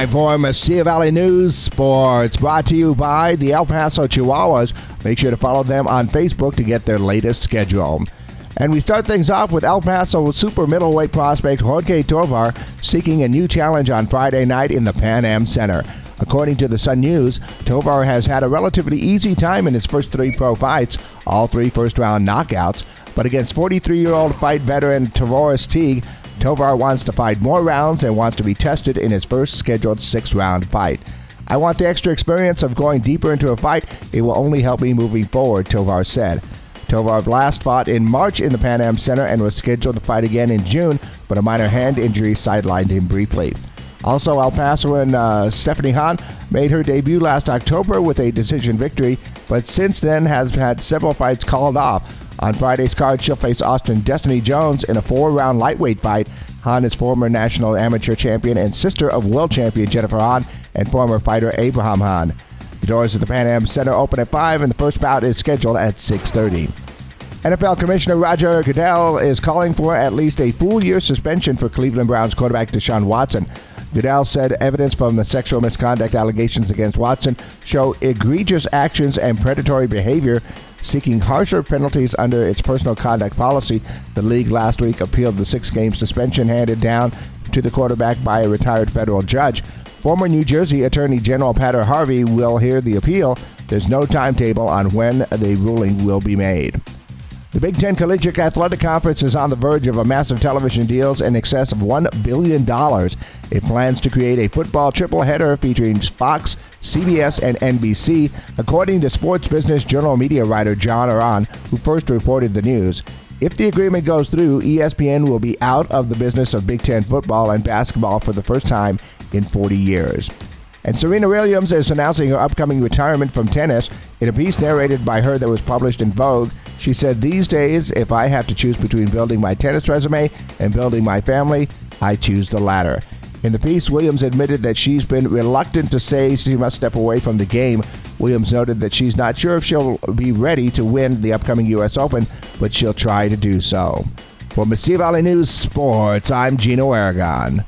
time for Mesilla Valley News Sports, brought to you by the El Paso Chihuahuas. Make sure to follow them on Facebook to get their latest schedule. And we start things off with El Paso super middleweight prospect Jorge Tovar seeking a new challenge on Friday night in the Pan Am Center. According to the Sun News, Tovar has had a relatively easy time in his first three pro fights, all three first round knockouts. But against 43 year old fight veteran Tavoris Teague, Tovar wants to fight more rounds and wants to be tested in his first scheduled six round fight. I want the extra experience of going deeper into a fight. It will only help me moving forward, Tovar said. Tovar last fought in March in the Pan Am Center and was scheduled to fight again in June, but a minor hand injury sidelined him briefly. Also, El Pasoan uh, Stephanie Han made her debut last October with a decision victory, but since then has had several fights called off. On Friday's card, she'll face Austin Destiny Jones in a four round lightweight fight. Han is former national amateur champion and sister of world champion Jennifer Han and former fighter Abraham Han. The doors of the Pan Am Center open at 5 and the first bout is scheduled at 6.30. NFL Commissioner Roger Goodell is calling for at least a full year suspension for Cleveland Browns quarterback Deshaun Watson. Goodell said evidence from the sexual misconduct allegations against Watson show egregious actions and predatory behavior, seeking harsher penalties under its personal conduct policy. The league last week appealed the six game suspension handed down to the quarterback by a retired federal judge. Former New Jersey Attorney General Patrick Harvey will hear the appeal. There's no timetable on when the ruling will be made. The Big Ten Collegiate Athletic Conference is on the verge of a massive television deals in excess of $1 billion. It plans to create a football triple header featuring Fox, CBS, and NBC, according to Sports Business Journal media writer John Ourand, who first reported the news. If the agreement goes through, ESPN will be out of the business of Big Ten football and basketball for the first time in 40 years. And Serena Williams is announcing her upcoming retirement from tennis. In a piece narrated by her that was published in Vogue, she said, These days, if I have to choose between building my tennis resume and building my family, I choose the latter. In the piece, Williams admitted that she's been reluctant to say she must step away from the game. Williams noted that she's not sure if she'll be ready to win the upcoming U.S. Open, but she'll try to do so. For Mesilla Valley News Sports, I'm Gino Aragon.